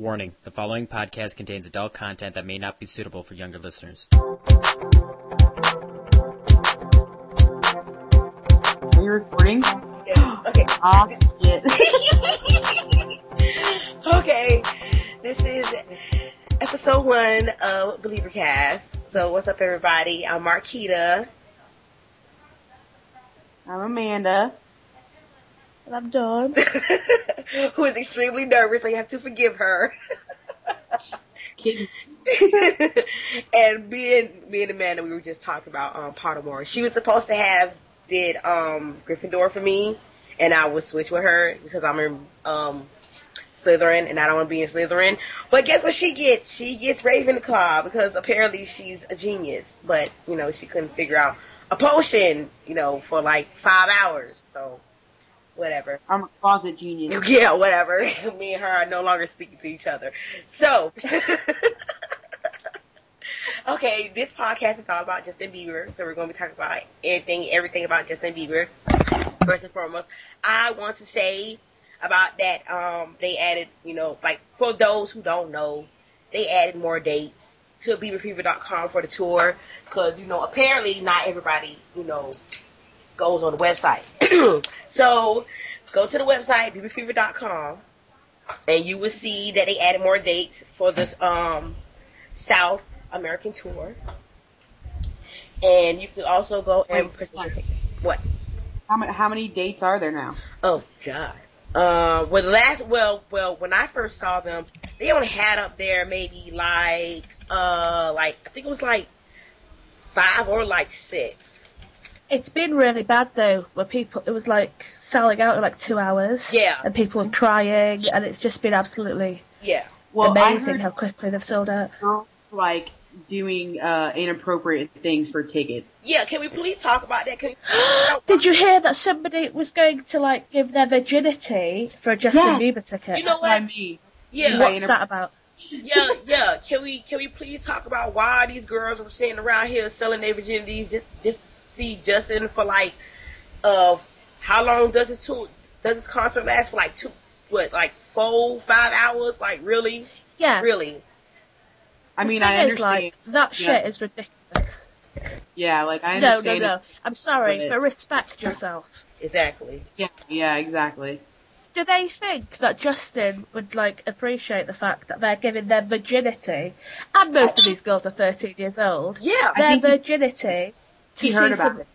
Warning, the following podcast contains adult content that may not be suitable for younger listeners. Are you recording? Yeah. Okay. Ah, shit. okay. This is episode one of Belieber Cast. So what's up everybody? I'm Marquita. I'm Amanda. And I'm done. who is extremely nervous, so you have to forgive her. And being being me man that we were just talking about um, Pottermore. She was supposed to have did um, Gryffindor for me, and I would switch with her because I'm in um, Slytherin, and I don't want to be in Slytherin. But guess what she gets? She gets Ravenclaw because apparently she's a genius. But you know she couldn't figure out a potion, you know, for like five hours. So whatever. I'm a closet genius. Yeah, whatever. Me and her are no longer speaking to each other. So, okay, this podcast is all about Justin Bieber. So we're going to be talking about everything, everything about Justin Bieber. First and foremost, I want to say about that. Um, they added, you know, like for those who don't know, they added more dates to BieberFever.com for the tour because you know apparently not everybody, you know, goes on the website. so go to the website, BieberFever.com, and you will see that they added more dates for this um, South American tour. And you can also go and purchase your tickets. What? How many, how many dates are there now? Oh God. Uh, well, last, well, well, when I first saw them, they only had up there maybe like, uh, like I think it was like five or like six. It's been really bad though, where people it was like selling out in like two hours. Yeah. And people were crying, and it's just been absolutely Yeah. Well, amazing how quickly they've sold out. like doing uh, inappropriate things for tickets. Yeah. Can we please talk about that? Can we, Did you hear that somebody was going to like give their virginity for a Justin Yeah. Bieber ticket? You know That's what I mean. Yeah. What's that about? yeah, yeah. Can we can we please talk about why these girls were sitting around here selling their virginities just just to see Justin for like uh how long does this tour does this concert last for like two what like four five hours like really Yeah. really I mean, thing I is, understand. like that shit Yeah. is ridiculous. yeah, like I no no no I'm sorry, But- but respect yourself. exactly Yeah, yeah, exactly. Do they think that Justin would like appreciate the fact that they're giving their virginity, and most of these girls are 13 years old, yeah their think virginity to heard see about some, it.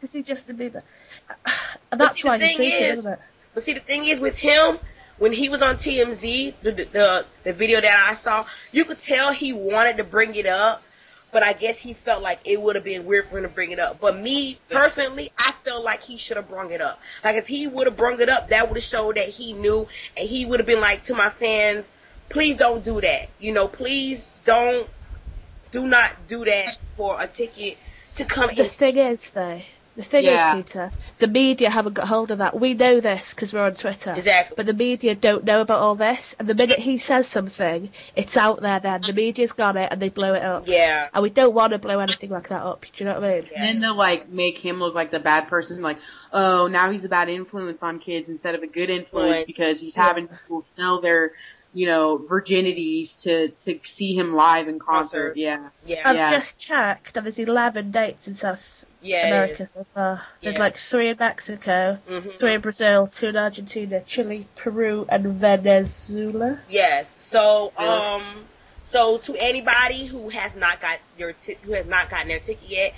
to see Justin Bieber, and that's see, why he thing tweeted, is- isn't it? But see, the thing is with him, when he was on TMZ, the, the the video that I saw, you could tell he wanted to bring it up, but I guess he felt like it would have been weird for him to bring it up. But me personally, I felt like he should have brung it up. Like if he would have brung it up, that would have showed that he knew, and he would have been like to my fans, please don't do that. You know, please don't, do not do that for a ticket to come The in. thing is, though, the thing Yeah. is, Keita, the media haven't got hold of that. We know this because we're on Twitter. Exactly. But the media don't know about all this, and the minute he says something, it's out there then. The media's got it, and they blow it up. Yeah. And we don't want to blow anything like that up. Do you know what I mean? Yeah. And then they'll like make him look like the bad person, like, oh, now he's a bad influence on kids instead of a good influence Right. because he's having people sell their, you know, virginities to to see him live in concert. Concert. Yeah, Yeah. I've Yeah. just checked, and there's 11 dates in South yeah. America so far. There's Yeah. like three in Mexico, Mhm. three in Brazil, two in Argentina, Chile, Peru, and Venezuela. Yes. So, Yeah. um, so to anybody who has not got your ti- who has not gotten their ticket yet,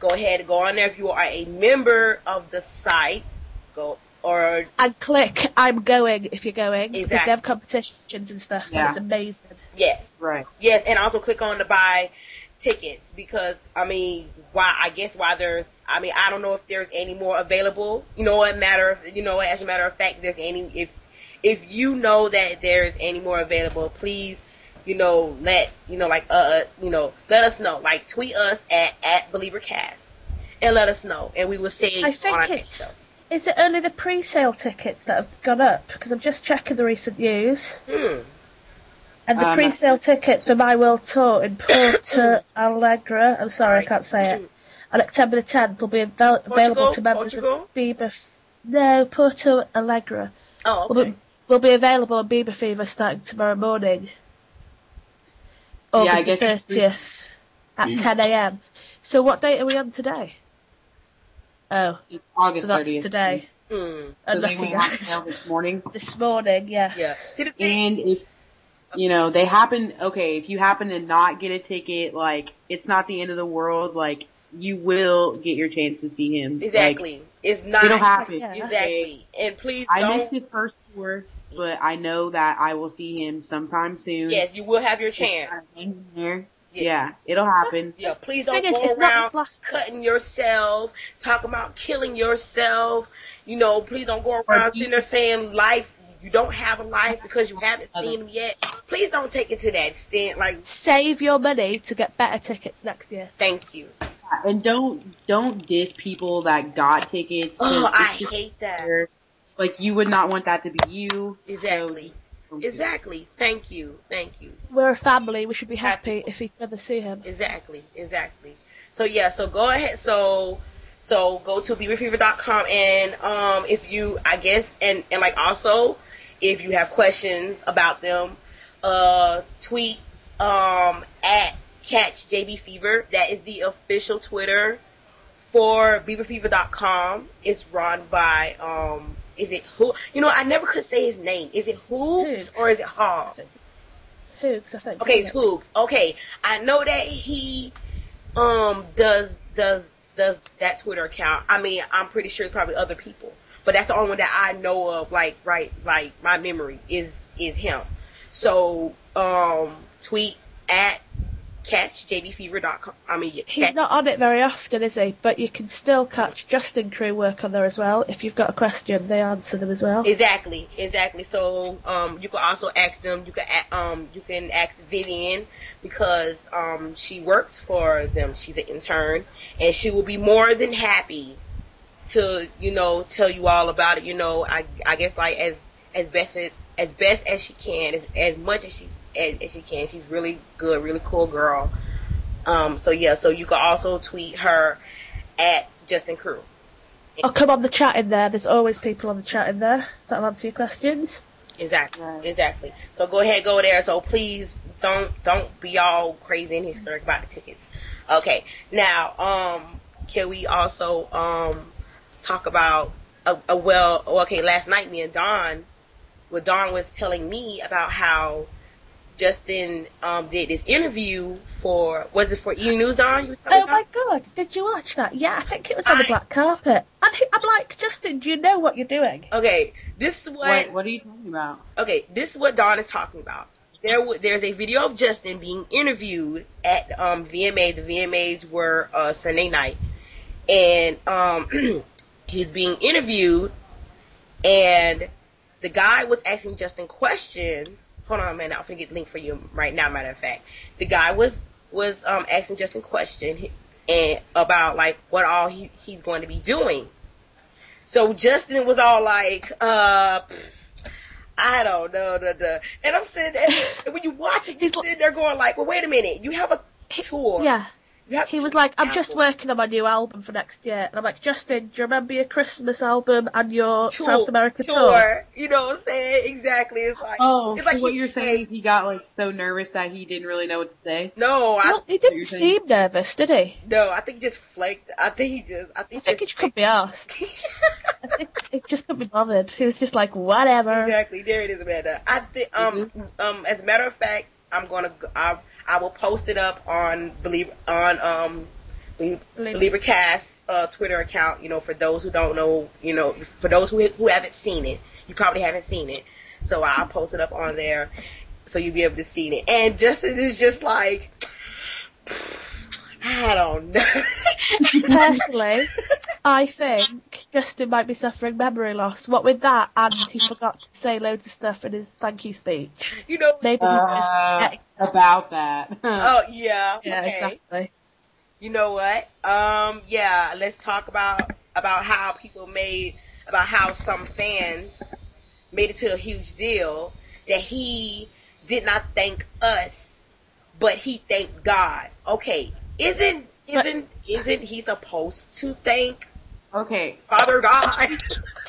go ahead and go on there. If you are a member of the site, go or And click I'm going if you're going. Because Exactly. they have competitions and stuff, Yeah. and it's amazing. yes, right. yes, and also click on to buy tickets because I mean, why? I guess why there's. I mean, I don't know if there's any more available. You know, a matter of you know, as a matter of fact, if there's any if if you know that there's any more available, please, you know, let you know, like uh, you know, let us know. Like tweet us at at BelieberCast and let us know, and we will say I on think our next show. Is it only the pre-sale tickets that have gone up? Because I'm just checking the recent news. Hmm. And the Um, pre-sale tickets for My World Tour in Porto Alegre, I'm sorry, I can't say it, on October the 10th will be avail- available to members Portugal? of Bieber. No, Porto Alegre. Oh, Will okay. be will be available on Bieber Fever starting tomorrow morning. Yeah, I August the 30th at 10am. So what date are we on today? Oh, It's August so that's 30th. today. Mm, So they Unlucky went guys. this morning. This morning, yeah. yeah. See. And if you know they happen, okay, if you happen to not get a ticket, like it's not the end of the world. Like you will get your chance to see him. Like, Exactly. it's not. it'll happen. Yeah. Exactly. And please I don't. missed his first tour, but I know that I will see him sometime soon. Yes, you will have your Just kinda chance. Hang in there. Yeah. Yeah, it'll happen. Yeah, please don't thing is, go it's not around his last cutting yourself, talking about killing yourself. You know, please don't go around be- sitting there saying life. You don't have a life because you haven't seen them yet. Please don't take it to that extent. Like, Save your money to get better tickets next year. thank you. And don't don't diss people that got tickets. Oh, I hate that. Like you would not want that to be you. so Exactly. just don't do it. Exactly. Thank you. Thank you. We're a family. We should be happy if we could ever see him. Exactly, exactly. So yeah, so go ahead. So so go to BieberFever.com and um if you I guess and and like also if you have questions about them, uh tweet um at catch JB Fever. That is the official Twitter for BieberFever.com. It's run by um is it who you know I never could say his name. Is it Hoops. or is it Hobbs? Hooks, I think. Okay, it's? Hoogs. Okay, I know that he um does does does that Twitter account. I mean, I'm pretty sure it's probably other people, but that's the only one that I know of. Like right, like my memory is is him. So um tweet at catchjbfever.com. I mean, He's catch- not on it very often, is he? But you can still catch Justin Crew work on there as well. If you've got a question, they answer them as well. Exactly, exactly. So um, you can also ask them. You can um, you can ask Vivian because um, she works for them. She's an intern, and she will be more than happy to you know tell you all about it. You know, I I guess like as as best as, as best as she can, as, as much as she's as, as she can. She's really good, really cool girl. Um, so yeah, so you can also tweet her at Justin Crew. Or come on the chat in there. There's always people on the chat in there that'll answer your questions. Exactly. Right. Exactly. So go ahead, go there. So please don't don't be all crazy and hysteric about the tickets. Okay. Now, um, can we also um talk about a, a well? Okay, last night me and Dawn, well, Dawn was telling me about how Justin um did this interview for was it for E News? Dawn, you was telling Oh me my god, did you watch that? Yeah, I think it was on the black carpet. And he, I'm like, Justin, do you know what you're doing? Okay, this is What What are you talking about? okay, this is what Dawn is talking about. There, w- there's a video of Justin being interviewed at um, VMA. The VMAs were uh, Sunday night, and um, he's being interviewed, and the guy was asking Justin questions. Hold on a minute, I'm gonna get the link for you right now. Matter of fact, the guy was was um, asking Justin question and about like what all he, he's going to be doing. So Justin was all like, uh, I don't know, da, da. and I'm sitting there, and when you watch it, you're sitting there going like, well, wait a minute, you have a tour. Yeah. You He was like, I'm just Apple working on my new album for next year. And I'm like, Justin, do you remember your Christmas album and your tour, South America tour? tour? You know what I'm saying? Exactly. It's like, Oh, it's like what he- you're saying he got like so nervous that he didn't really know what to say. No, I Well, he didn't saying- seem nervous, did he? no, I think he just flaked. I think he just, I I think, think he just could be asked. I it just couldn't be bothered. He was just like, whatever. Exactly. There it is, Amanda. I think um um as a matter of fact, I'm gonna go- I I will post it up on believe on um Belieber. BelieberCast uh Twitter account. You know, for those who don't know, you know, for those who who haven't seen it, you probably haven't seen it. So I'll post it up on there, so you'll be able to see it. And Justin is just like. I don't know. Personally, I think Justin might be suffering memory loss. What with that, and he forgot to say loads of stuff in his thank you speech. you know. Maybe he's just Uh, getting about that. Oh yeah. Yeah, okay. exactly. You know what? Um, yeah, let's talk about about how people made about how some fans made it to a huge deal that he did not thank us, but he thanked God. Okay, isn't isn't isn't he supposed to thank okay, Father God?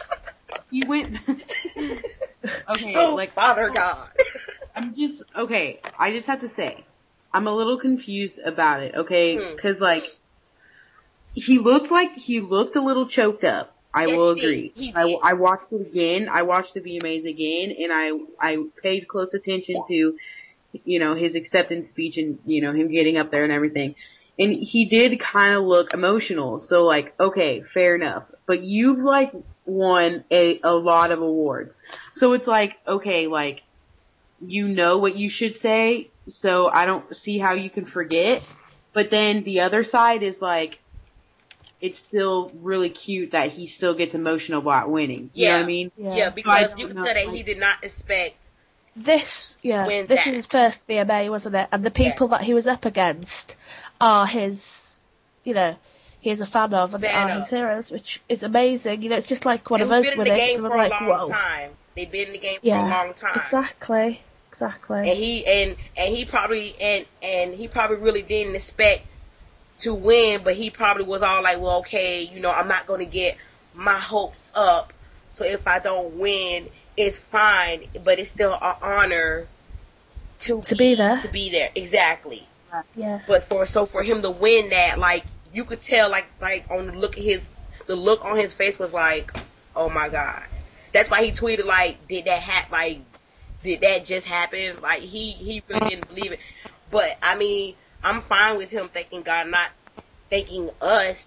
he went. Okay, oh, like Father God. I'm just okay. I just have to say, I'm a little confused about it. Okay, Hmm. because like he looked like he looked a little choked up. I Yes, will agree. He I. I watched it again. I watched the VMAs again, and I I paid close attention to, you know, his acceptance speech and you know him getting up there and everything. And he did kind of look emotional. So like, okay, fair enough. But you've like won a a lot of awards. So it's like, okay, like you know what you should say, so I don't see how you can forget. But then the other side is like, it's still really cute that he still gets emotional about winning. You know what Yeah. I mean? Yeah. Yeah, because don't you can tell that he did not expect. This, yeah, this was his first VMA, wasn't it? And the people that he was up against are his, you know, he is a fan of and Fan are of. his heroes, which is amazing. You know, it's just like one and of us been in the winning. game for like, a long whoa. time. They've been in the game for a long time. Exactly, exactly. and he and and he probably and and he probably really didn't expect to win, but he probably was all like, well, okay, you know, I'm not going to get my hopes up, so if I don't win, it's fine, but it's still an honor to To be there. To be there, exactly. yeah. But for so for him to win that, like you could tell, like like on the look of his, the look on his face was like, oh my god. That's why he tweeted like, did that happen? Like, did that just happen? Like he he really didn't believe it. But I mean, I'm fine with him thanking God, not thanking us.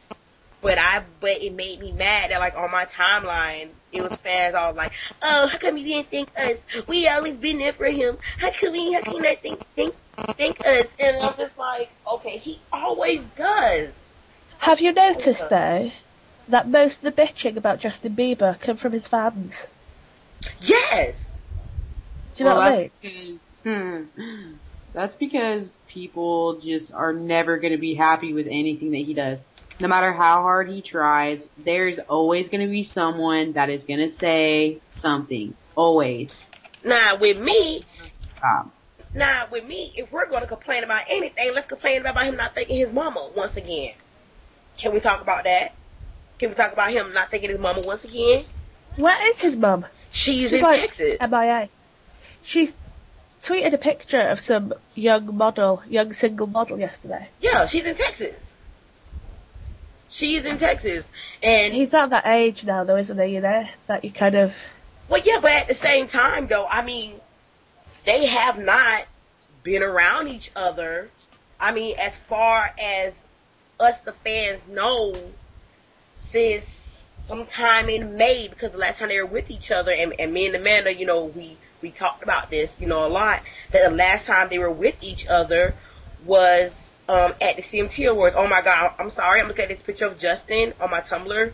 But I, but it made me mad that like on my timeline, it was fans all like, "Oh, how come you didn't thank us? We always been there for him. How come we? How can you not think think thank us?" And I'm just like, okay, he always does. Have you noticed though that most of the bitching about Justin Bieber come from his fans? Yes. Do you know Well, what I mean? because, hmm, that's because people just are never going to be happy with anything that he does. No matter how hard he tries, there's always going to be someone that is going to say something. Always. Now with me, Um, now with me, if we're going to complain about anything, let's complain about him not thanking his mama once again. Can we talk about that? Can we talk about him not thanking his mama once again? Where is his mum? She's, She's in like Texas. MIA. She's tweeted a picture of some young model, young single model yesterday. Yeah, she's in Texas. She's in Texas, and He's at that age now, though, isn't he? You know that you kind of Well, yeah, but at the same time, though, I mean, they have not been around each other. I mean, as far as us, the fans, know, since sometime in May, because the last time they were with each other, and, and me and Amanda, you know, we we talked about this, you know, a lot. That the last time they were with each other was um, at the CMT Awards. Oh my God, I'm sorry, I'm looking at this picture of Justin on my Tumblr.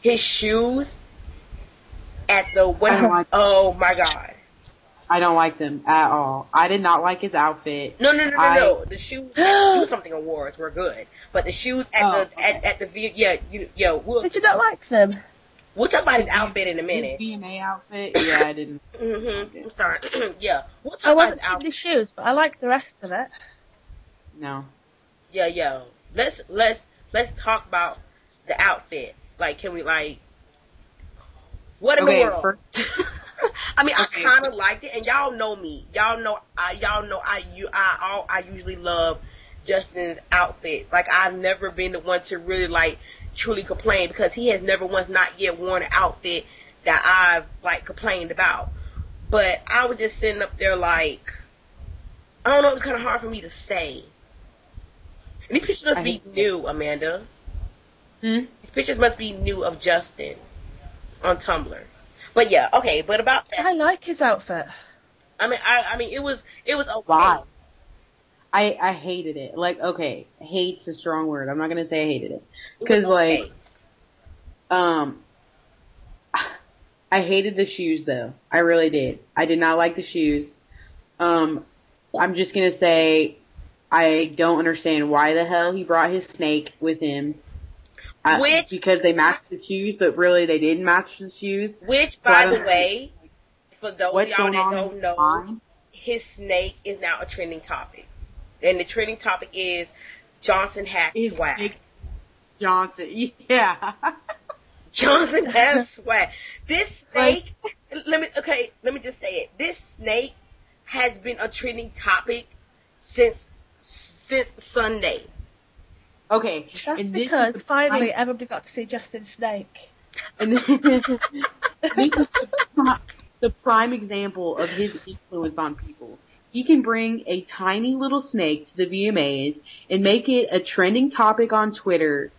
His shoes at the I don't when like- oh my god I don't like them at all. I did not like his outfit. no no no no I- no the shoes do something awards were good but the shoes at Oh, the okay. at, at the V yeah you yeah we'll did you not like them? we'll talk about his outfit in a minute His VMA outfit? Yeah, I didn't. hmm I'm sorry yeah we'll talk I wasn't his outfit the shoes, but I liked the rest of it. No. Yeah yeah let's let's let's talk about the outfit like can we like what in Okay, the world first- I mean. I kind of liked it, and y'all know me. Y'all know, I y'all know, I you, I, all, I usually love Justin's outfits. Like, I've never been the one to really like truly complain because he has never once not yet worn an outfit that I've like complained about. But I was just sitting up there like, I don't know. It was kind of hard for me to say. And these pictures must I be hate that. new, Amanda. Hmm? These pictures must be new of Justin on Tumblr. But yeah, okay. But about that. I like his outfit. I mean, I, I mean, it was, it was okay. Why? I I hated it. Like, okay, hate's a strong word. I'm not gonna say I hated it. because was 'Cause, like. Um, I hated the shoes though. I really did. I did not like the shoes. Um, I'm just gonna say I don't understand why the hell he brought his snake with him. Uh, Which- because they matched the shoes, but really they didn't match the shoes. which, so by the way, for those of y'all that don't know, mind? his snake is now a trending topic, and the trending topic is Johnson has Is swag. Nick Johnson, yeah. Johnson has swag. This snake let me okay, let me just say it. This snake has been a trending topic since Sunday. Okay. That's and because the finally prime- everybody got to see Justin Snake. and this is the, the prime example of his influence on people. He can bring a tiny little snake to the VMAs and make it a trending topic on Twitter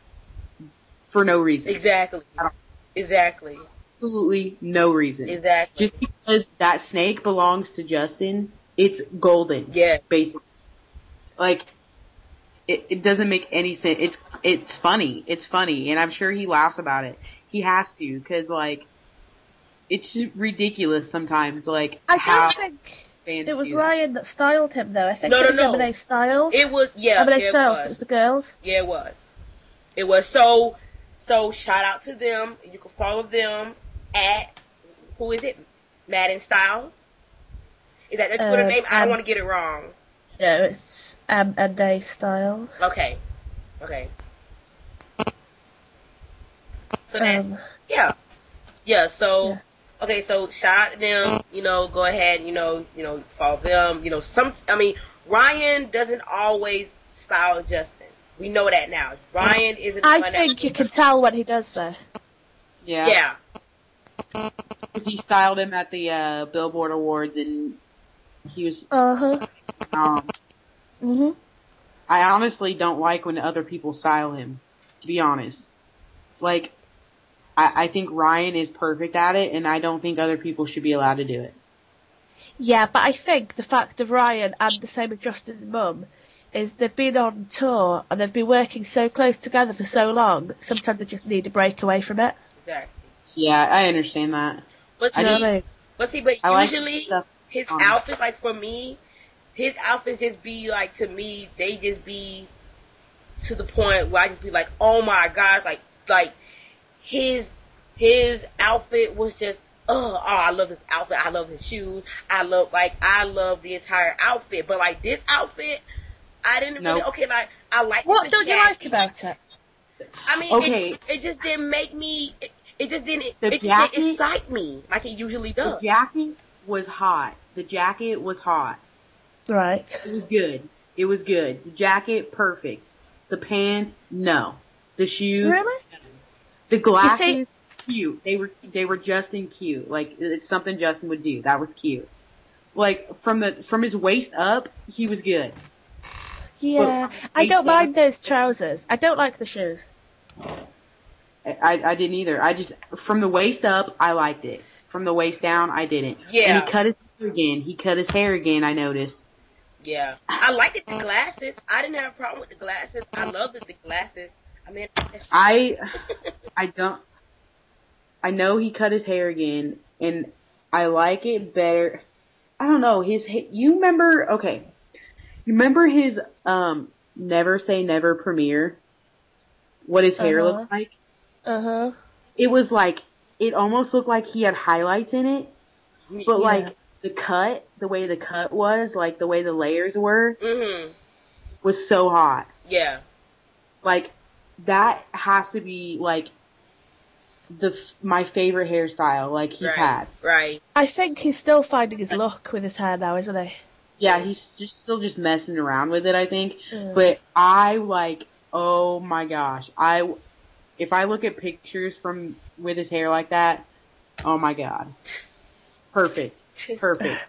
for no reason. Exactly. Exactly. Absolutely no reason. Exactly. Just because that snake belongs to Justin, it's golden. yeah. basically. Like, it, it doesn't make any sense. It's it's funny. It's funny, and I'm sure he laughs about it. He has to, because like, it's just ridiculous sometimes. Like I how don't think fans it was do. Ryan that styled him though. I think No, it was no. Lemonade Styles. It was yeah. Lemonade it Styles. was. It was the girls. Yeah, it was. It was so. So shout out to them. You can follow them at who is it? Madden Styles. Is that their Twitter Uh, name? I don't um, want to get it wrong. No, it's um, and A Styles. Okay. Okay. So that's Um, yeah, yeah. So Yeah. okay, so shout out to them. You know, go ahead. You know, you know, follow them. You know, some. I mean, Ryan doesn't always style Justin. We know that now. Ryan isn't. I think you can tell when he does though. Yeah, Yeah. 'cause he styled him at the uh, Billboard Awards, and he was. Uh huh. Um, Mhm. I honestly don't like when other people style him. To be honest, like, I, I think Ryan is perfect at it, and I don't think other people should be allowed to do it. Yeah, but I think the fact of Ryan and the same with Justin's mum is they've been on tour and they've been working so close together for so long. Sometimes they just need a break away from it. Exactly. Yeah, I understand that. But I see, You know what I mean? but see, but I like usually stuff his on- outfits, like for me, his outfits just be like to me, they just be to the point where I just be like, oh my god, like like his his outfit was just. Oh, oh, I love this outfit. I love his shoes. I love like I love the entire outfit. But like this outfit, I didn't really okay. Like I like What the don't you like about it? I mean, Okay. it, it just didn't make me. It, it just didn't. The it jacket? didn't excite me like it usually does. The does. jacket was hot. The jacket was hot. Right. It was good. It was good. The jacket, perfect. The pants, no. The shoes, Really? the glasses, see- cute. They were they were Justin cute. Like it's something Justin would do. That was cute. Like from the from his waist up, he was good. Yeah. I don't mind those trousers. I don't like the shoes. I I didn't either. I just from the waist up, I liked it. From the waist down, I didn't. Yeah. And he cut his hair again. He cut his hair again. I noticed. Yeah, I liked the glasses. I didn't have a problem with the glasses. I loved the glasses. I mean, I I don't. I know he cut his hair again, and I like it better. I don't know his. ha- You remember? Okay, you remember his um Never Say Never premiere? What his hair Uh-huh. looked like? Uh huh. It was like it almost looked like he had highlights in it, but Yeah. like the cut, the way the cut was, like the way the layers were, mhm, was so hot. yeah, like that has to be like the my favorite hairstyle like he right, had. right, I think he's still finding his look with his hair now, isn't he? Yeah, he's just still just messing around with it, I think. Yeah. But I like, oh my gosh, I if I look at pictures from with his hair like that, oh my god, perfect, perfect.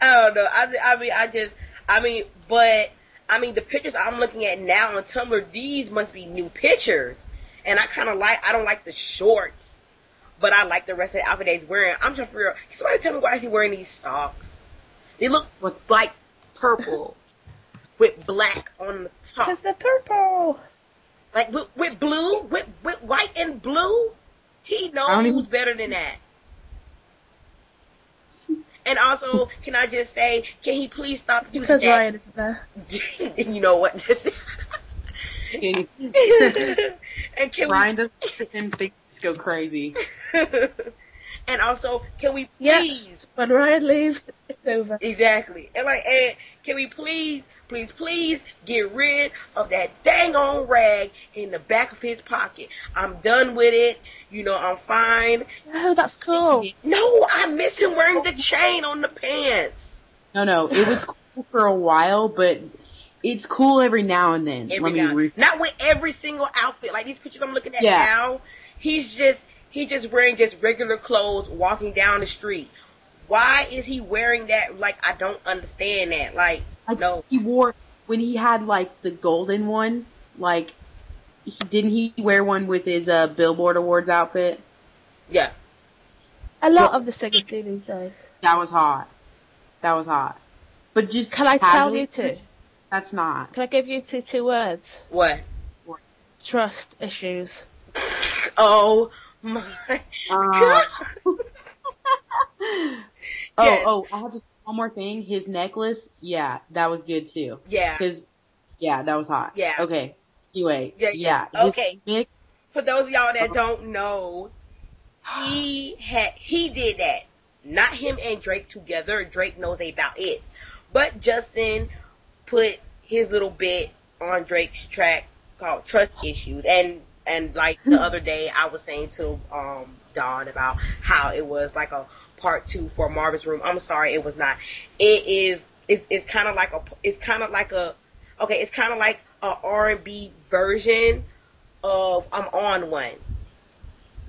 I don't know. I, I mean, I just, I mean, but I mean, the pictures I'm looking at now on Tumblr, these must be new pictures, and I kind of like. I don't like the shorts, but I like the rest of the outfit that he's wearing. I'm trying to figure out. Can somebody tell me why is he wearing these socks? They look What? like purple with black on the top. Because they're purple. Like with, with blue, with with white and blue, he I don't knows even- better than that. And also, can I just say, can he please stop using Because that? Ryan isn't there. you know what? And and can Brian doesn't him things go crazy. and also, can we please? Yes. When Ryan leaves, it's over. Exactly. And like, and can we please, please, please get rid of that dang on rag in the back of his pocket. I'm done with it. You know, I'm fine. Oh, that's cool. No, I miss him wearing the chain on the pants. No, no, it was cool for a while, but it's cool every now and then. Every Let me now, re- not with every single outfit. Like these pictures I'm looking at Yeah. now, he's just he's just wearing just regular clothes, walking down the street. Why is he wearing that? Like I don't understand that. Like Like, no, He wore when he had like the golden one. Like, he, didn't he wear one with his uh, Billboard Awards outfit? yeah. A lot of the singers do these days. That was hot. That was hot. But just Can I tell you two? That's not. Can I give you two two words? What? Trust issues. Oh my Uh, god. oh, Yes. oh, I have just one more thing. His necklace, yeah, that was good too. Yeah. Cause, yeah, that was hot. Yeah. Okay. Anyway, Yeah, yeah. yeah. Okay. mix- For those of y'all that don't know, he had he did that. Not him and Drake together. Drake knows about it. But Justin put his little bit on Drake's track called Trust Issues and and like the other day I was saying to um Dawn about how it was like a part two for Marvin's Room. I'm sorry, it was not. It is it's, it's kind of like a it's kind of like a okay, it's kind of like a R&B version of I'm on one.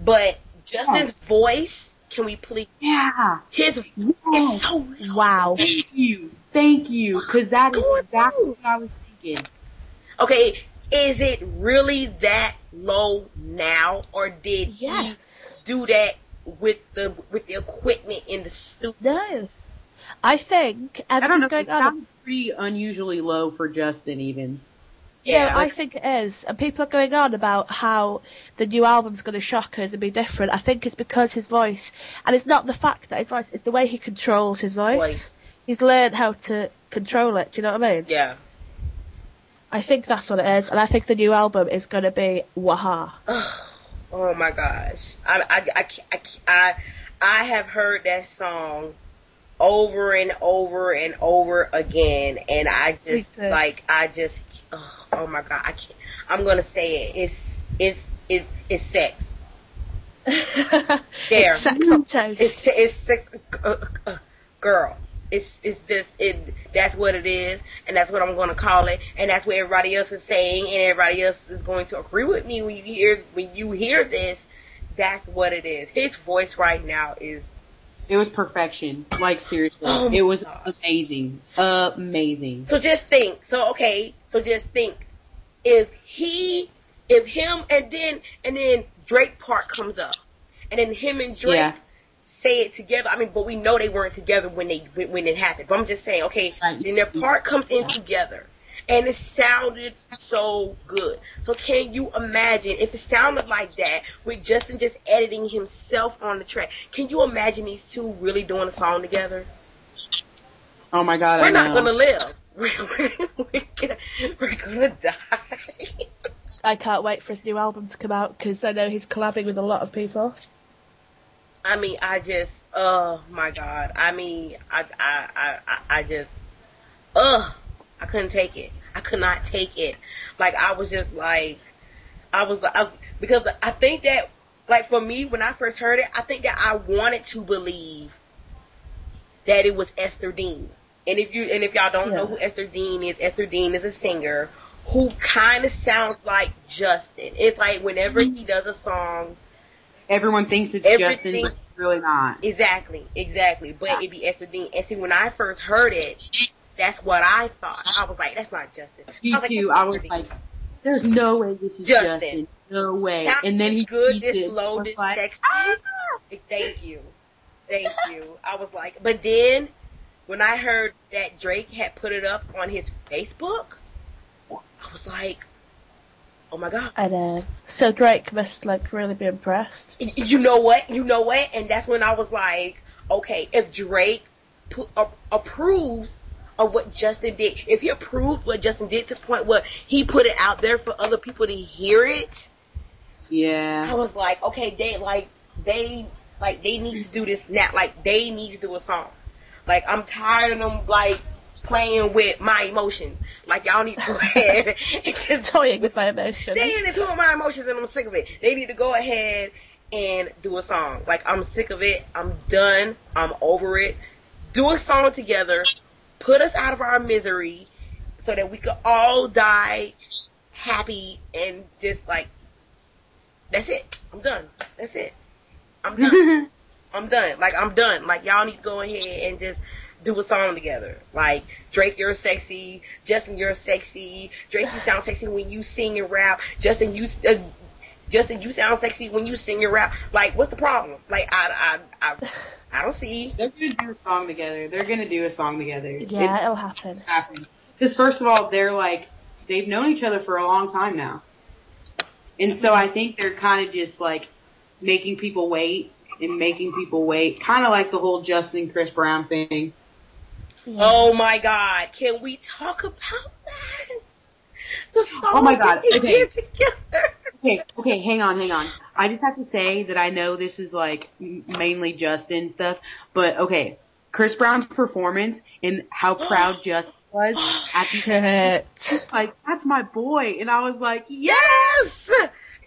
But Justin's oh. voice, can we please Yeah. his Yes. so Wow. Thank you. Thank you. Cause that is exactly through. what I was thinking. Okay, is it really that low now or did he do that with the with the equipment in the studio? No. I think I don't know. everything's going It on. pretty unusually low for Justin even. Yeah, I think it is. And people are going on about how the new album's going to shock us and be different. I think it's because his voice, and it's not the fact that his voice, it's the way he controls his voice. Voice. He's learned how to control it. Do you know what I mean? Yeah. I think that's what it is, and I think the new album is going to be waha. Oh my gosh. I, I, I, I, I, I have heard that song over and over and over again, and I just, like, I just, oh, oh my god, I can't, I'm gonna say it. It's, it's, it's, it's sex. There. It's sex on toast. It's, it's, sex- uh, uh, girl. It's, it's just, it, that's what it is, and that's what I'm gonna call it, and that's what everybody else is saying, and everybody else is going to agree with me when you hear, when you hear this, that's what it is. His voice right now is It was perfection. Like seriously. Oh it was gosh. amazing. Amazing. So just think. So okay. So just think. If he, if him, and then and then Drake part comes up, and then him and Drake Yeah. Say it together. I mean, but we know they weren't together when they when, when it happened. But I'm just saying, okay. Then their part comes in together, and it sounded so good. So can you imagine if it sounded like that with Justin just editing himself on the track? Can you imagine these two really doing a song together? Oh my god, We're I not know. gonna live. We're, we're, gonna, we're gonna die. I can't wait for his new album to come out because I know he's collabing with a lot of people. I mean, I just, oh my god. I mean, I, I, I, I- just, ugh, I couldn't take it. I could not take it. Like, I was just like, I was like, I, because I think that, like, for me, when I first heard it, I think that I wanted to believe that it was Esther Dean. And if you, and if y'all don't know who Esther Dean is, Esther Dean is a singer who kind of sounds like Justin. It's like whenever mm-hmm. he does a song, Everyone thinks it's Everything- Justin, but it's really not. Exactly, exactly. But it'd be Esther Dean. And see, when I first heard it, that's what I thought. I was like, that's not Justin. Me I was too. that's I was like, there's no way this is Justin. Justin. No way. And then this he good, this it. low, this like, sexy. "Ah!" Thank you, thank you. I was like, but then when I heard that Drake had put it up on his Facebook, I was like, oh my god. I know. so Drake must like really be impressed. you know what? You know what? And that's when I was like, okay, if Drake pu- a- approves of what Justin did, if he approved what Justin did to the point where he put it out there for other people to hear it, yeah. I was like, okay, they like they like they need to do this now. Like they need to do a song. Like I'm tired of them like playing with my emotions. Like y'all need to go ahead and just Toying with my emotions. they need to with my emotions and I'm sick of it. They need to go ahead and do a song. Like I'm sick of it. I'm done. I'm over it. Do a song together. Put us out of our misery so that we could all die happy and just like that's it. I'm done. That's it. I'm done. I'm done. Like I'm done. Like y'all need to go ahead and just do a song together. Like Drake, you're sexy. Justin, you're sexy. Drake, you sound sexy when you sing and rap. Justin, you uh, Justin, you sound sexy when you sing and rap. Like, what's the problem? Like, I I I, I don't see. They're gonna do a song together. They're gonna do a song together. Yeah, it'll happen. happen. Because first of all, they're like they've known each other for a long time now, and so I think they're kind of just like making people wait and making people wait, kind of like the whole Justin Chris Brown thing. Yeah. Oh my God! Can we talk about that? The song Oh my God, they okay. did together. Okay, okay, hang on, hang on. I just have to say that I know this is like mainly Justin stuff, but okay, Chris Brown's performance and how proud Justin was oh, at the Shit. like that's my boy, and I was like, Yes,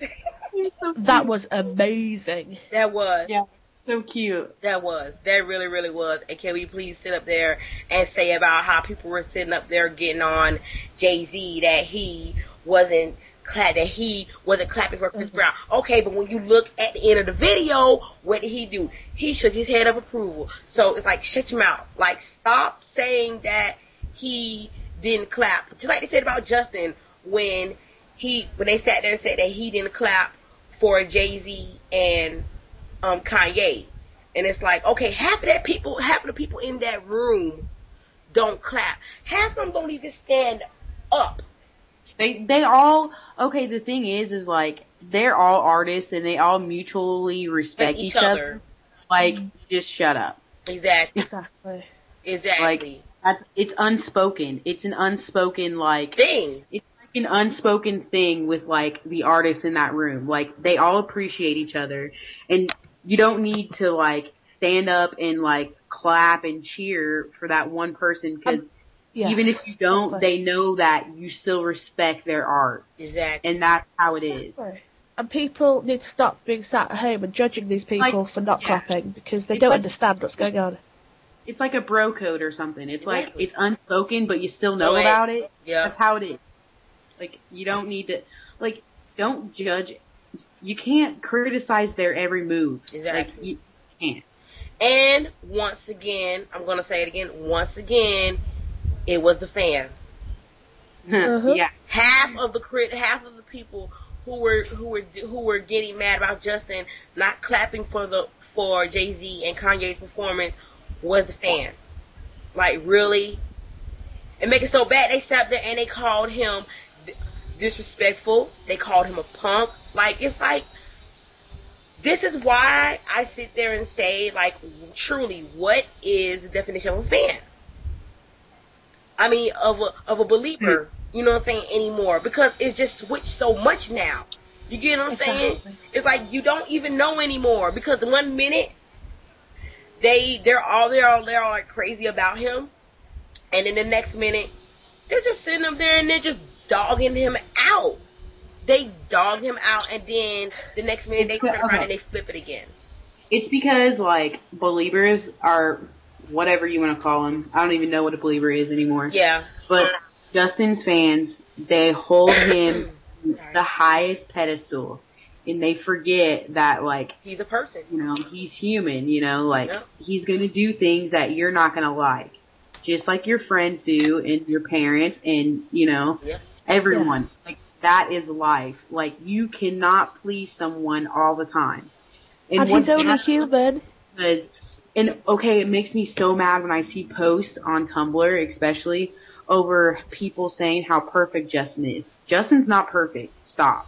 so That was amazing. that was. Yeah. So cute. That was. That really, really was. And can we please sit up there and say about how people were sitting up there getting on Jay Z that he wasn't clap that he wasn't clapping for Chris mm-hmm. Brown. Okay, but when you look at the end of the video, what did he do? He shook his head of approval. So it's like shut your mouth. Like stop saying that he didn't clap. Just like they said about Justin when he when they sat there and said that he didn't clap for Jay Z and um Kanye. And it's like, okay, half of that people half of the people in that room don't clap. Half of them don't even stand up. They they all okay. The thing is, is like they're all artists and they all mutually respect Like each each other. other. Like, just shut up. Exactly. Exactly. Exactly. Like, That's it's unspoken. It's an unspoken like Thing. it's like an unspoken thing with like the artists in that room. Like they all appreciate each other, and you don't need to like stand up and like clap and cheer for that one person um, because Yes. even if you don't, exactly. they know that you still respect their art, Exactly. and that's how it is. Exactly. And people need to stop being sat at home and judging these people Like, for not yeah. clapping because they It's don't like- understand what's going on. It's like a bro code or something. It's like it's unspoken, but you still know Right. about it. Yeah. That's how it is. Like you don't need to, like, don't judge. You can't criticize their every move. Like Exactly. you can't. And once again, I'm gonna say it again. Once again, it was the fans. Uh-huh. Yeah. Half of the crit, half of the people who were who were who were getting mad about Justin not clapping for the for Jay Z and Kanye's performance was the fans. Like really, and make it so bad they sat there and they called him disrespectful. They called him a punk. Like it's like this is why I sit there and say like truly, what is the definition of a fan? I mean, of a of a belieber. Hmm. You know what I'm saying anymore because it's just switched so much now. You get what I'm saying? It's like you don't even know anymore because one minute they they're all they're all they're all like crazy about him, and then the next minute they're just sitting up there and they're just dogging him out. They dog him out, and then the next minute they It's- turn around okay. and they flip it again. It's because like beliebers are whatever you want to call them. I don't even know what a belieber is anymore. Yeah, But Justin's fans, they hold him the highest pedestal, and they forget that like he's a person. you know, he's human, you know, like Yep. he's gonna do things that you're not gonna like. Just like your friends do and your parents and, you know, Yeah. everyone. Like that is life. Like you cannot please someone all the time. And he's only human. is and okay, it makes me so mad when I see posts on Tumblr especially over people saying how perfect Justin is. Justin's not perfect. Stop.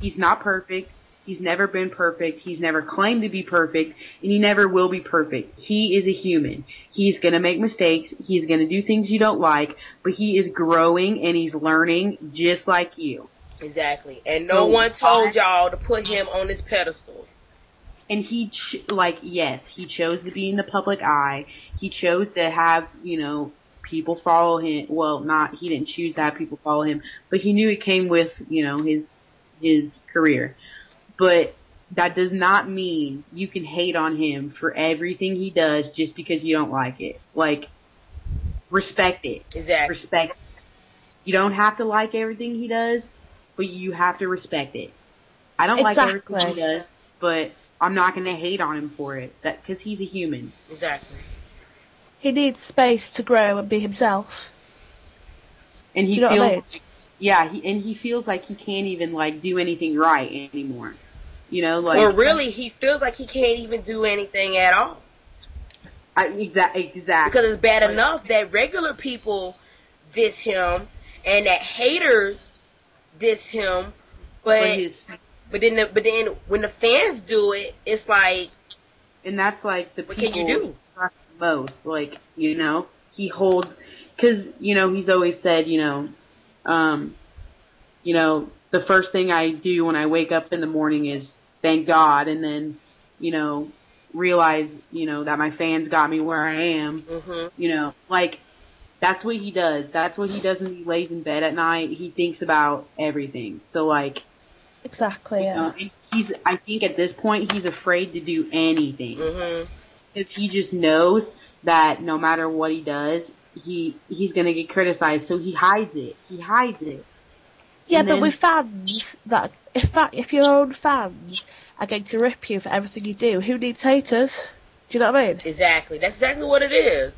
He's not perfect. He's never been perfect. He's never claimed to be perfect, and he never will be perfect. He is a human. He's gonna make mistakes. He's gonna do things you don't like, but he is growing and he's learning just like you. Exactly. And no So one told y'all to put him on this pedestal. And he, ch- like, yes, he chose to be in the public eye. He chose to have, you know, people follow him. Well, not he didn't choose to have people follow him, but he knew it came with you know his his career. But that does not mean you can hate on him for everything he does just because you don't like it. Like respect it. Exactly. Respect. It. You don't have to like everything he does, but you have to respect it. I don't like everything he does, but I'm not going to hate on him for it. That because he's a human. Exactly. He needs space to grow and be himself. and he You know what I feels mean? like, yeah he and he feels like he can't even like do anything right anymore you know like or really, he feels like he can't even do anything at all. I, exa- exactly Because it's bad Like, enough that regular people diss him and that haters diss him, but but then the, but then when the fans do it, it's like and that's like the What can people you do? most like you know he holds because you know he's always said you know um you know the first thing I do when I wake up in the morning is thank God and then you know realize you know that my fans got me where I am hmm you know, like that's what he does. That's what he does when he lays in bed at night. He thinks about everything. So like, Exactly. you Yeah. know, and he's I think at this point he's afraid to do anything because he just knows that no matter what he does, he he's gonna get criticized. So he hides it. He hides it. Yeah, And but then- with fans, that if that if your own fans are going to rip you for everything you do, who needs haters? Do you know what I mean? Exactly. That's exactly what it is.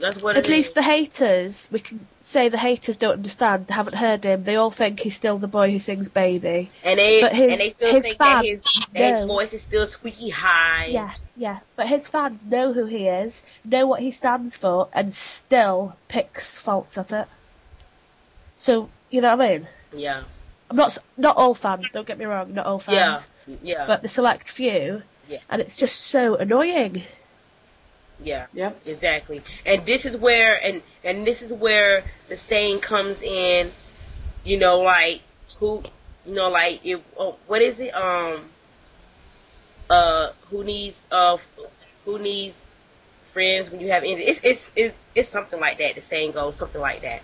That's what At least is. the haters, we can say the haters don't understand, haven't heard him. They all think he's still the boy who sings "Baby." and they but his- and they still his think that his fans that his know. voice is still squeaky high. Yeah, yeah. But his fans know who he is, know what he stands for, and still picks faults at it. So you know what I mean? Yeah. I'm not not all fans. Don't get me wrong, not all fans, Yeah. yeah. but the select few. Yeah. And it's just so annoying. yeah. Yep. Exactly. And this is where and and this is where the saying comes in, you know, like who you know, like it oh, what is it? Um uh who needs uh who needs friends when you have any it's it's it's, it's something like that, the saying goes, something like that.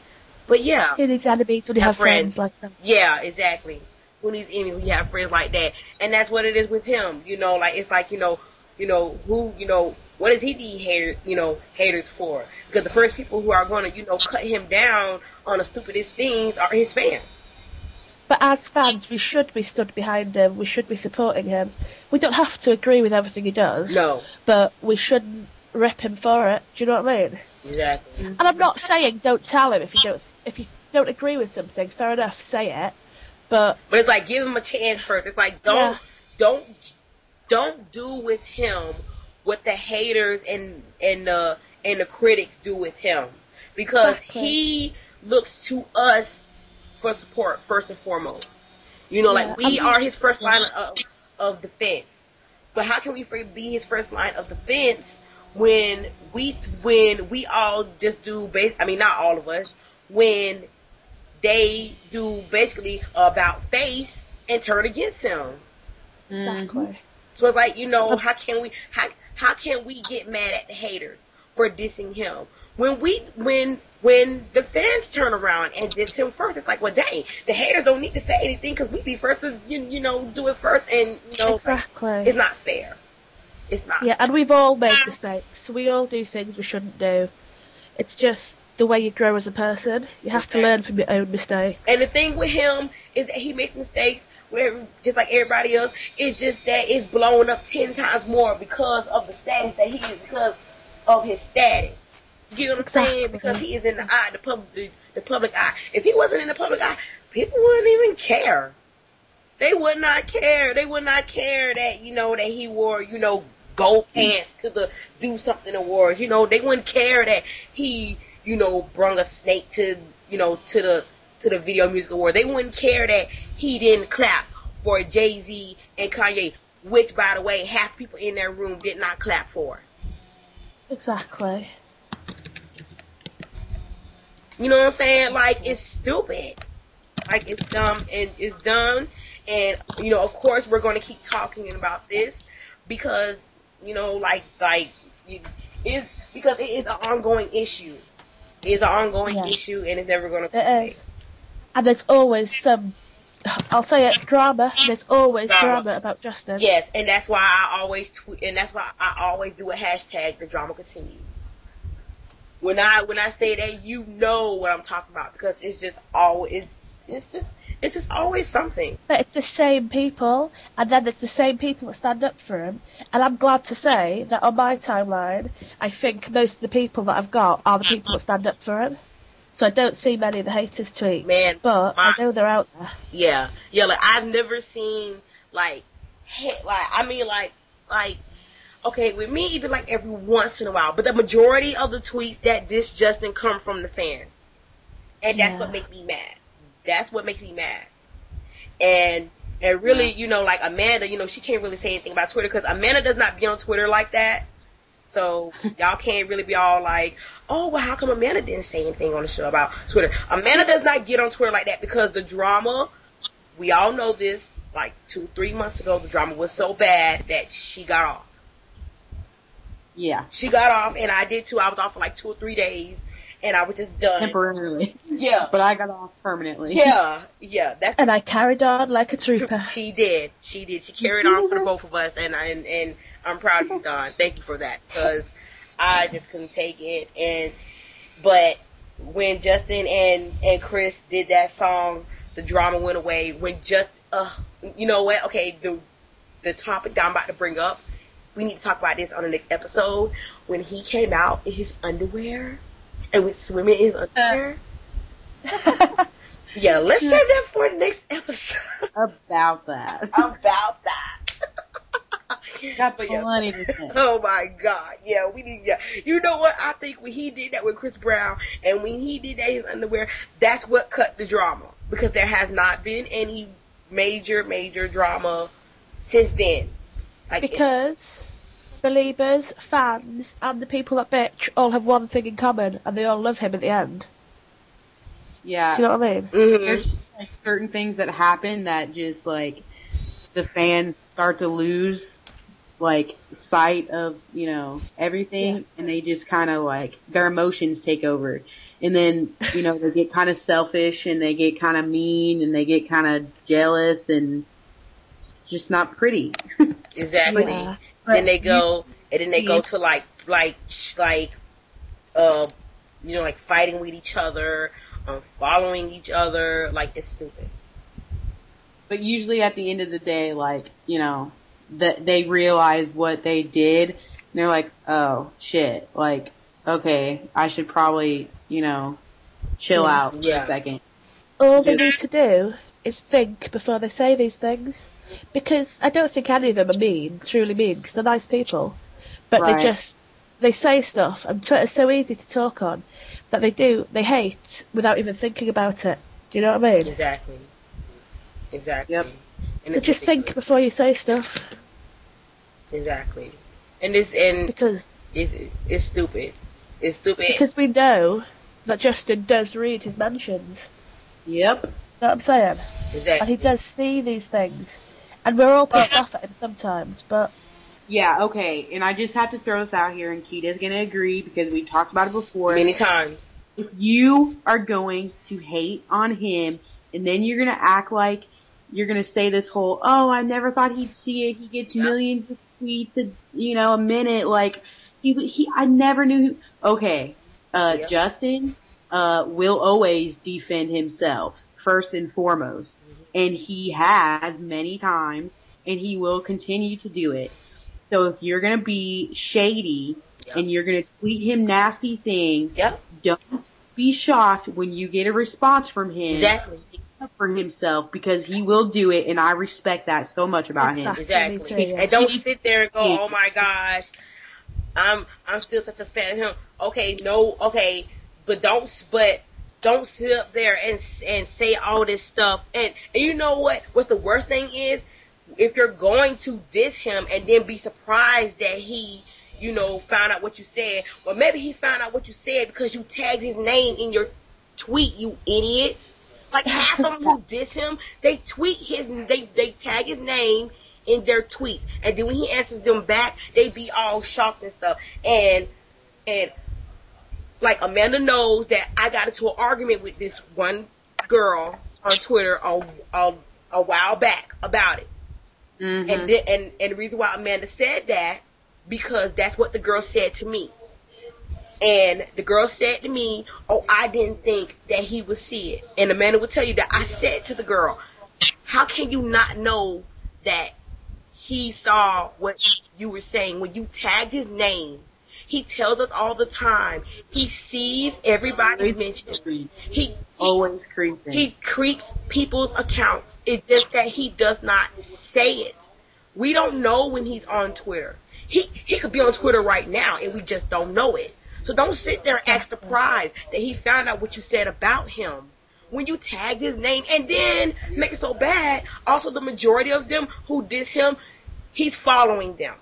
But yeah. Who needs enemies when you Have have friends friends. like them? Yeah, exactly. Who needs any when you have friends like that? And that's what it is with him. You know, like it's like, you know, you know, who, you know, what does he need haters, you know, haters for? Because the first people who are going to, you know, cut him down on the stupidest things are his fans. But as fans, we should be stood behind him. We should be supporting him. We don't have to agree with everything he does. No, But we shouldn't rip him for it. Do you know what I mean? exactly. And I'm not saying don't tell him if you don't if you don't agree with something. Fair enough, say it. But But it's like give him a chance first. It's like don't Yeah. don't don't do with him what the haters and and the and the critics do with him because Exactly. he looks to us for support first and foremost. You know, Yeah, like we I mean- are his first line of of defense. But how can we be his first line of defense when we when we all just do base? I mean, not all of us. When they do basically about face and turn against him. exactly. Mm-hmm. So it's like, you know, how can we how how can we get mad at the haters for dissing him? When we when when the fans turn around and diss him first, it's like, well, dang, the haters don't need to say anything because we be first to you, you know do it first, and you know, it's, like, Exactly. it's not fair. It's not. Yeah, and we've all made mistakes. We all do things we shouldn't do. It's just the way you grow as a person. You have to learn from your own mistakes. And the thing with him is that he makes mistakes where just like everybody else, it's just that it's blown up ten times more because of the status that he is, because of his status. You know what I'm saying? Because he is in the eye, the public, the, the public eye. If he wasn't in the public eye, people wouldn't even care. They would not care. They would not care that you know that he wore you know gold pants to the do something awards. You know they wouldn't care that he you know brung a snake to you know to the to the video music award. They wouldn't care that he didn't clap for Jay Z and Kanye, which by the way half people in that room did not clap for. Exactly. You know what I'm saying? Like it's stupid. Like it's dumb and it's dumb. And you know, of course, we're going to keep talking about this because you know, like like it is because it is an ongoing issue. Is an ongoing Yeah. issue and it's never going to. It is. And there's always some, I'll say it, drama. There's always Drama. drama, about Justin. Yes, and that's why I always tweet, and that's why I always do a hashtag. The drama continues. When I when I say that, you know what I'm talking about because it's just always it's just it's just always something. But it's the same people, and then it's the same people that stand up for him. And I'm glad to say that on my timeline, I think most of the people that I've got are the mm-hmm. people that stand up for him. So I don't see many of the haters tweets, Man, but I know they're out there. Yeah, yeah. Like I've never seen like hit like I mean like like okay with me even like every once in a while, but the majority of the tweets that this Justin come from the fans, and that's Yeah. what makes me mad. That's what makes me mad. And and really, you know, like Amanda, you know, she can't really say anything about Twitter because Amanda does not be on Twitter like that. So y'all can't really be all like, oh, well, how come Amanda didn't say anything on the show about Twitter? Amanda does not get on Twitter like that because the drama, we all know this, like two, three months ago, the drama was so bad that she got off. Yeah, She got off, and I did too. I was off for like two or three days, and I was just done. temporarily, Yeah, but I got off permanently. yeah, yeah. That's And I carried on like a trooper. She did. She did. She carried on for the both of us, and and and I'm proud of you, Don. Thank you for that because I just couldn't take it. And but when Justin and and Chris did that song, the drama went away. When just uh, you know what? Okay, the the topic that I'm about to bring up, we need to talk about this on the next episode. When he came out in his underwear and was swimming in his underwear. Uh. yeah, let's save that for the next episode. About that. about that. Got But yeah. to. Oh my god, yeah, we need, yeah. You know what? I think when he did that with Chris Brown, and when he did that in his underwear, that's what cut the drama. Because there has not been any major, major drama since then. Like, Because beliebers, fans, and the people that bitch all have one thing in common, and they all love him at the end. Yeah, Do you know what I mean? mhm. there's just, like certain things that happen that just like the fans start to lose like sight of you know everything Yeah. and they just kind of like their emotions take over and then you know they get kind of selfish and they get kind of mean and they get kind of jealous and it's just not pretty exactly. Yeah. Then they go, and then they go to like, like, like, uh, you know, like fighting with each other, um, following each other. Like, it's stupid. but usually at the end of the day like you know that they realize what they did and they're like oh shit like okay i should probably you know chill Yeah. out for Yeah. a second All they need to do is think before they say these things. Because I don't think any of them are mean, truly mean, because they're nice people. But Right. they just, they say stuff, and Twitter's so easy to talk on, that they do, they hate without even thinking about it. Do you know what I mean? Exactly. Exactly. Yep. And So just think before you say stuff, Exactly. And it's and because it's it's stupid. It's stupid. because we know that Justin does read his mentions. yep You know what I'm saying? exactly. And he does see these things. And we're all pissed off at him sometimes, but yeah okay and i just have to throw this out here and kita's gonna agree because we talked about it before many times. if you are going to hate on him and then you're gonna act like you're gonna say this whole oh I never thought he'd see it he gets Yeah. millions of tweets a you know a minute like he he I never knew okay uh Yeah. Justin uh will always defend himself first and foremost and he has many times and he will continue to do it so if you're gonna be shady Yeah. and you're gonna tweet him nasty things Yep. don't be shocked when you get a response from him Exactly. up for himself because he will do it and I respect that so much about Exactly. him. Exactly. Me too, yeah. And don't sit there and go, "Oh my gosh, I'm I'm still such a fan of him." Okay, no, okay, but don't s- but don't sit up there and and say all this stuff. And and you know what? What's the worst thing is if you're going to diss him and then be surprised that he you know found out what you said. Well, maybe he found out what you said because you tagged his name in your tweet. You idiot. Like half of them who diss him, they tweet his, they they tag his name in their tweets, and then when he answers them back, they be all shocked and stuff. And and like Amanda knows that I got into an argument with this one girl on Twitter a, a, a while back about it. Mhm. And, the, and and the reason why Amanda said that because that's what the girl said to me. And the girl said to me, "Oh, I didn't think that he would see it." And Amanda would tell you that I said to the girl, "How can you not know that he saw what you were saying when you tagged his name?" He tells us all the time. He sees everybody's mentioned. He, he always creeping. he creeps people's accounts. It's just that he does not say it. We don't know when he's on Twitter. He he could be on Twitter right now and we just don't know it. So don't sit there and act surprised that he found out what you said about him. When you tagged his name and then make it so bad, also the majority of them who diss him, he's following them.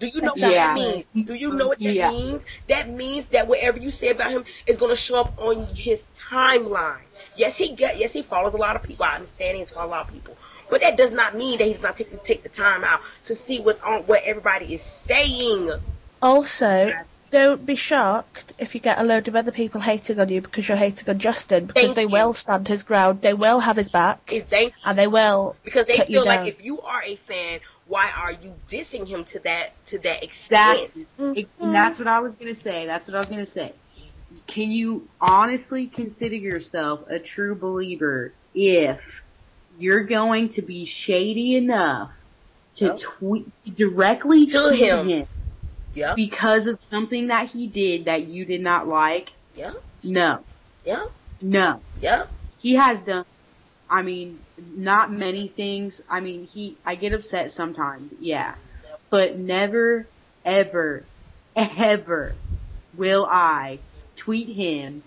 Do you know what that means? Do you know what that Yeah. means? That means that whatever you say about him is going to show up on his timeline. Yes, he get. Yes, he follows a lot of people. I understand he follows a lot of people, but that does not mean that he's not taking take the time out to see what's on what everybody is saying. Also, don't be shocked if you get a load of other people hating on you because you're hating on Justin because Thank they you. will stand his ground, they will have his back, Is they and they will because they cut you feel like if you are a fan, why are you dissing him to that to that extent? That, it- and that's what I was gonna say. That's what I was gonna say. Can you honestly consider yourself a true belieber if you're going to be shady enough to Yep. tweet directly To tweet him. yeah, because of something that he did that you did not like? yeah, No, yeah, no. yeah. he has done I mean, not many things. I mean, he I get upset sometimes, yeah. But never ever ever will I tweet him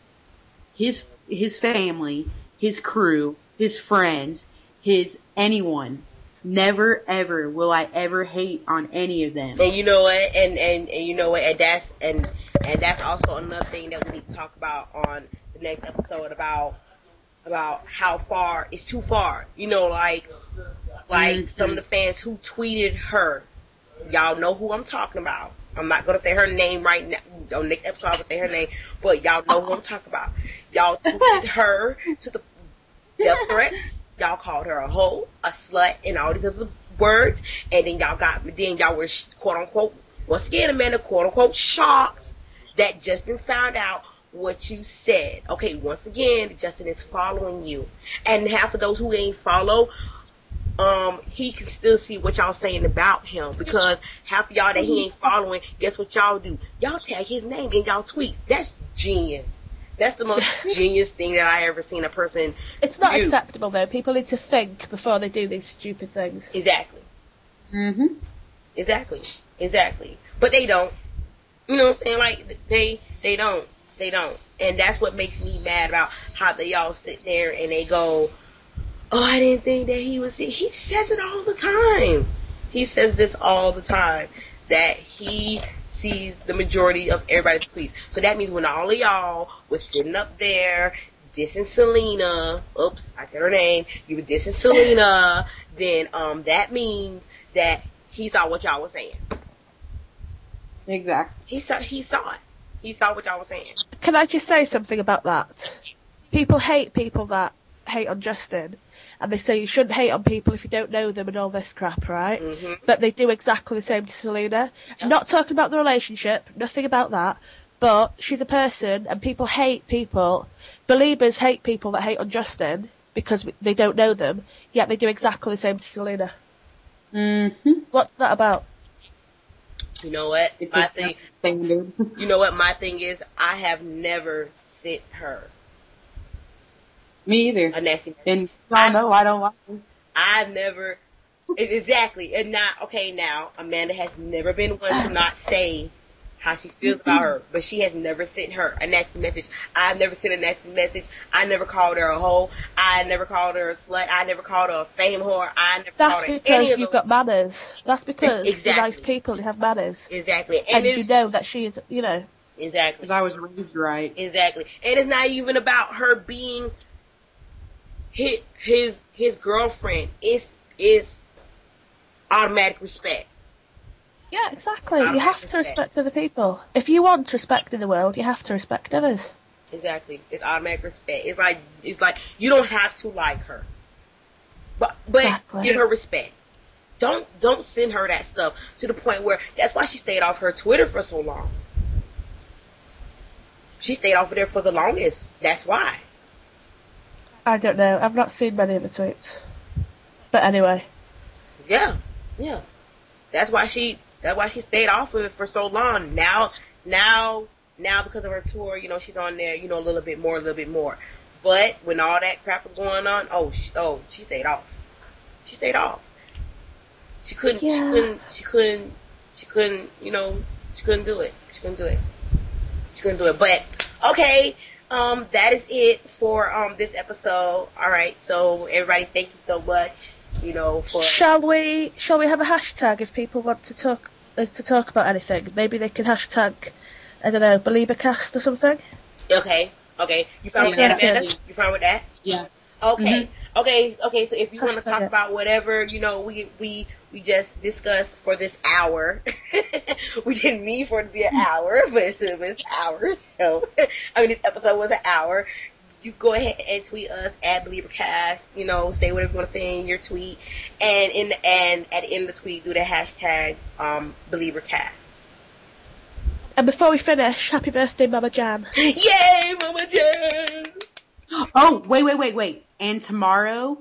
his his family, his crew, his friends, his anyone. Never ever will I ever hate on any of them. And you know what? And and and you know what? And that's and and that's also another thing that we need to talk about on the next episode about about how far it's too far. You know, like like Mhm. some of the fans who tweeted her. Y'all know who I'm talking about. I'm not gonna say her name right now. On next episode, I will say her name, but y'all know who I'm talking about. Y'all tweeted her to the death threats. Y'all called her a hoe, a slut, and all these other words. And then y'all got, then y'all were quote unquote, once again, Amanda, quote unquote, shocked that Justin found out what you said. Okay, once again, Justin is following you. And half of those who ain't follow, um, he can still see what y'all saying about him because half of y'all that he ain't following, guess what y'all do? Y'all tag his name in y'all tweets. That's genius. That's the most genius thing that I ever seen a person It's not You. acceptable though. People need to think before they do these stupid things. exactly. hmm Exactly. Exactly. But they don't. You know what I'm saying? Like they they don't. They don't. And that's what makes me mad about how they all sit there and they go, Oh, I didn't think that he was he says it all the time. He says this all the time. That he sees the majority of everybody's tweets. So that means when all of y'all was sitting up there dissing Selena, oops, I said her name, you were dissing Selena, then um that means that he saw what y'all was saying. Exactly. He saw he saw it. He saw what y'all was saying. Can I just say something about that? People hate people that hate on Justin, and they say you shouldn't hate on people if you don't know them and all this crap, right? hmm But they do exactly the same to Selena. Not talking about the relationship, nothing about that. But she's a person, and people hate people. Beliebers hate people that hate on Justin because they don't know them. Yet they do exactly the same to Selena. hmm What's that about? You know what? It's My a thing. standard. You know what? My thing is, I have never sent her Me either. a nasty. And y'all know I don't like them. I've never. Exactly, and not okay. Now Amanda has never been one to not say how she feels about mm-hmm. her, but she has never sent her a nasty message. I've never sent a nasty message. I never called her a hoe. I never called her a slut. I never called her a fame whore. I never That's called her because any of you've got manners. That's because Exactly. you're nice people and have manners. exactly, and, And you know that she is, you know. exactly. Because I was raised right. Exactly. And it's not even about her being his his his girlfriend. It's it's automatic respect. Yeah, exactly. You ah, have respect. to respect other people. If you want respect in the world, you have to respect others. Exactly. It's automatic respect. It's like it's like you don't have to like her, but but Exactly. give her respect. Don't don't send her that stuff to the point where that's why she stayed off her Twitter for so long. She stayed off of there for the longest. That's why. I don't know. I've not seen many of the tweets. But anyway, Yeah, yeah. That's why she. That's why she stayed off of it for so long. Now, now, now because of her tour, you know, she's on there. You know, a little bit more, a little bit more. But when all that crap was going on, oh, she, oh, she stayed off. She stayed off. She couldn't. She couldn't. She couldn't. She couldn't. You know, she couldn't do it. She couldn't do it. She couldn't do it. But okay. Um, that is it for um this episode. All right. So everybody, thank you so much. You know for. shall we shall we have a hashtag if people want to talk us to talk about anything? Maybe they can hashtag I don't know, Beliebercast or something. Okay, okay. You fine with Yeah, that, Amanda? definitely. You fine with that? Yeah. Okay, mm-hmm. okay, okay. So if you want to talk it. about whatever you know, we we we just discussed for this hour. we didn't mean for it to be an hour, but it's, it's an hour. So I mean, this episode was an hour. You go ahead and tweet us at BelieberCast. You know, say whatever you want to say in your tweet, and in the and at the end of the tweet, do the hashtag um BelieberCast. And before we finish, happy birthday, Mama Jan. Yay, Mama Jan! Oh, wait, wait, wait, wait. And tomorrow,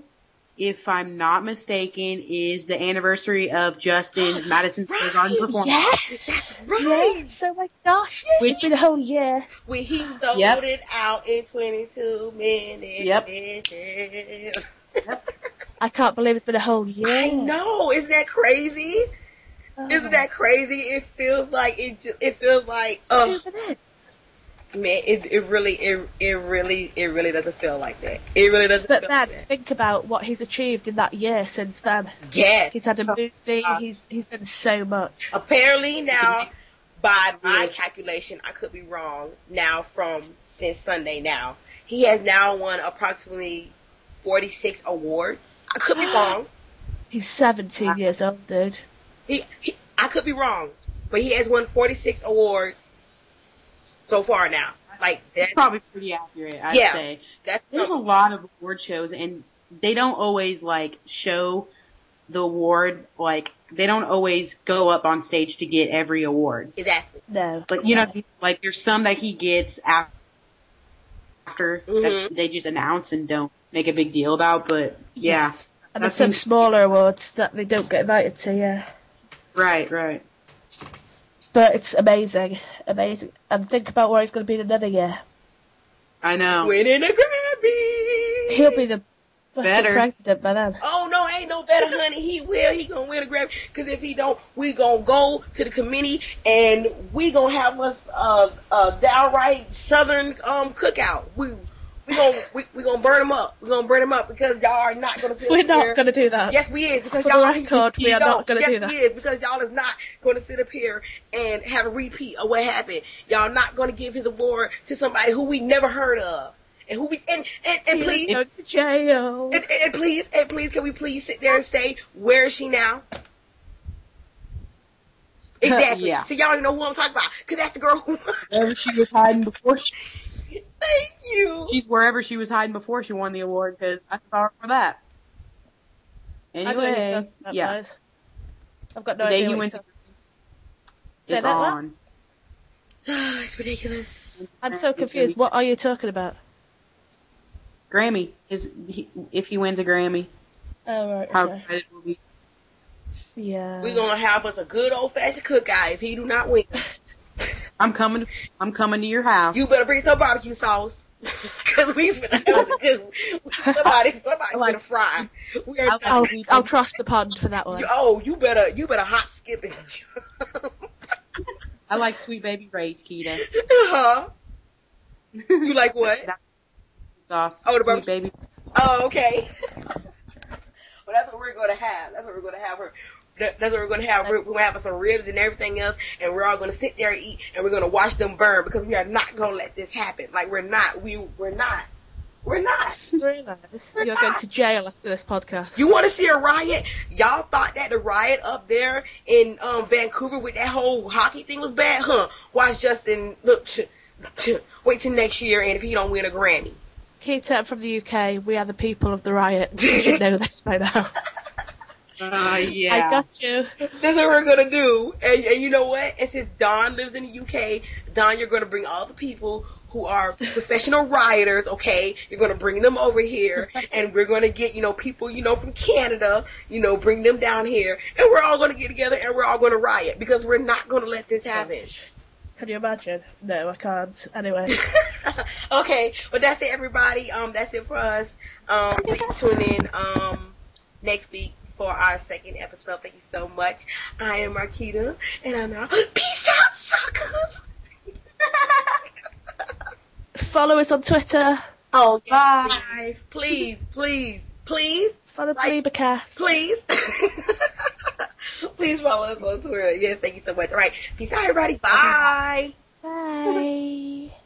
if I'm not mistaken, is the anniversary of Justin Madison Square Garden performance. Yes, that's right. Yes, oh my gosh. Which- It's been a whole oh, year. When he sold Yep. it out in 22 minutes. Yep. I can't believe it's been a whole year. I know. Isn't that crazy? Oh. Isn't that crazy? It feels like it. ju- It feels like oh Two minutes. Man. It it really it it really it really doesn't feel like that. It really doesn't. But feel then like think about what he's achieved in that year since then. yes. He's had a movie. He's he's done so much. Apparently now, by my calculation, I could be wrong. Now from since Sunday now, he has now won approximately 46 awards. I could be wrong. He's 17 years old, dude. He, he I could be wrong, but he has won 46 awards so far now. Like It's that, probably pretty accurate, I'd Yeah. say. that's There's a lot of award shows, and they don't always like show the award. Like they don't always go up on stage to get every award. exactly. No. But you know, like there's some that he gets af- after Mhm. that they just announce and don't make a big deal about. But yeah, Yes. And there's some smaller awards that they don't get invited to, yeah. right, right. But it's amazing. Amazing. And think about where he's going to be in another year. I know. Winning a Grammy. He'll be the fucking Better. president by then. Oh no, ain't no better, honey. He will. He gonna win a Grammy. Cause if he don't, we gonna go to the committee and we gonna have us a, a downright Southern um cookout. We we gonna we, we gonna burn them up. We gonna burn them up because y'all are not gonna sit We're up not here. going to do that. Yes, we is because For the y'all record, we are No, not gonna yes, do that. we is because y'all is not going to sit up here and have a repeat of what happened. Y'all not going to give his award to somebody who we never heard of and who we and and, and He please was going to jail. and, and, and please and please can we please sit there and say where is she now? Exactly. Yeah. So y'all don't know who I'm talking about because that's the girl who. Wherever she was hiding before, she, Thank you. she's wherever she was hiding before she won the award because I saw her for that. I don't even know Anyway, what that yeah, is. I've got no the day idea. he went to talking- Say it's that what? on. it's ridiculous. I'm so confused. What are you talking about? Grammy. His, he, if he wins a Grammy, Oh, right. how Okay. excited will be. Yeah. We're gonna have us a good old fashioned cookout if he do not win. I'm coming. I'm coming to your house. You better bring some barbecue sauce. Cause we finna have us a good somebody somebody's Like- gonna fry. We are I'll- I'll, I'll trust the pond for that one. you- oh, you better you better hop skip and jump. I like Sweet Baby Ray's Keita. huh? You like what? Sauce. Oh, the Sweet Baby. Oh, okay. well, that's what we're gonna have. That's what we're gonna have. Her. That- That's what we're gonna have. We're, we're gonna have some ribs and everything else, and we're all gonna sit there and eat, and we're gonna watch them burn because we are not gonna let this happen. Like we're not. We we're not. We're not. Nice. You're going to jail after this podcast. You want to see a riot? Y'all thought that the riot up there in um, Vancouver with that whole hockey thing was bad, huh? Watch Justin look. Ch- ch- wait till next year, and if he don't win a Grammy. Keita from the UK, we are the people of the riot. You should know this by now. Uh, yeah. I got you. That's what we're gonna do. And, and you know what? And since Don lives in the UK, Don, you're gonna bring all the people who are professional rioters, okay? You're gonna bring them over here, and we're gonna get, you know, people, you know, from Canada, you know, bring them down here, and we're all gonna get together and we're all gonna riot because we're not gonna let this happen. Can you imagine? No, I can't. Anyway, okay, well that's it, everybody. Um, that's it for us. Um, please tune in um next week for our second episode. Thank you so much. I am Marquita, and I'm out. Peace out, suckers. follow us on Twitter. Oh, yes, Bye. please, please, please, Follow Right. BelieberCast. please, please follow us on Twitter. Yes, thank you so much. All right, peace out, everybody. Bye. Bye.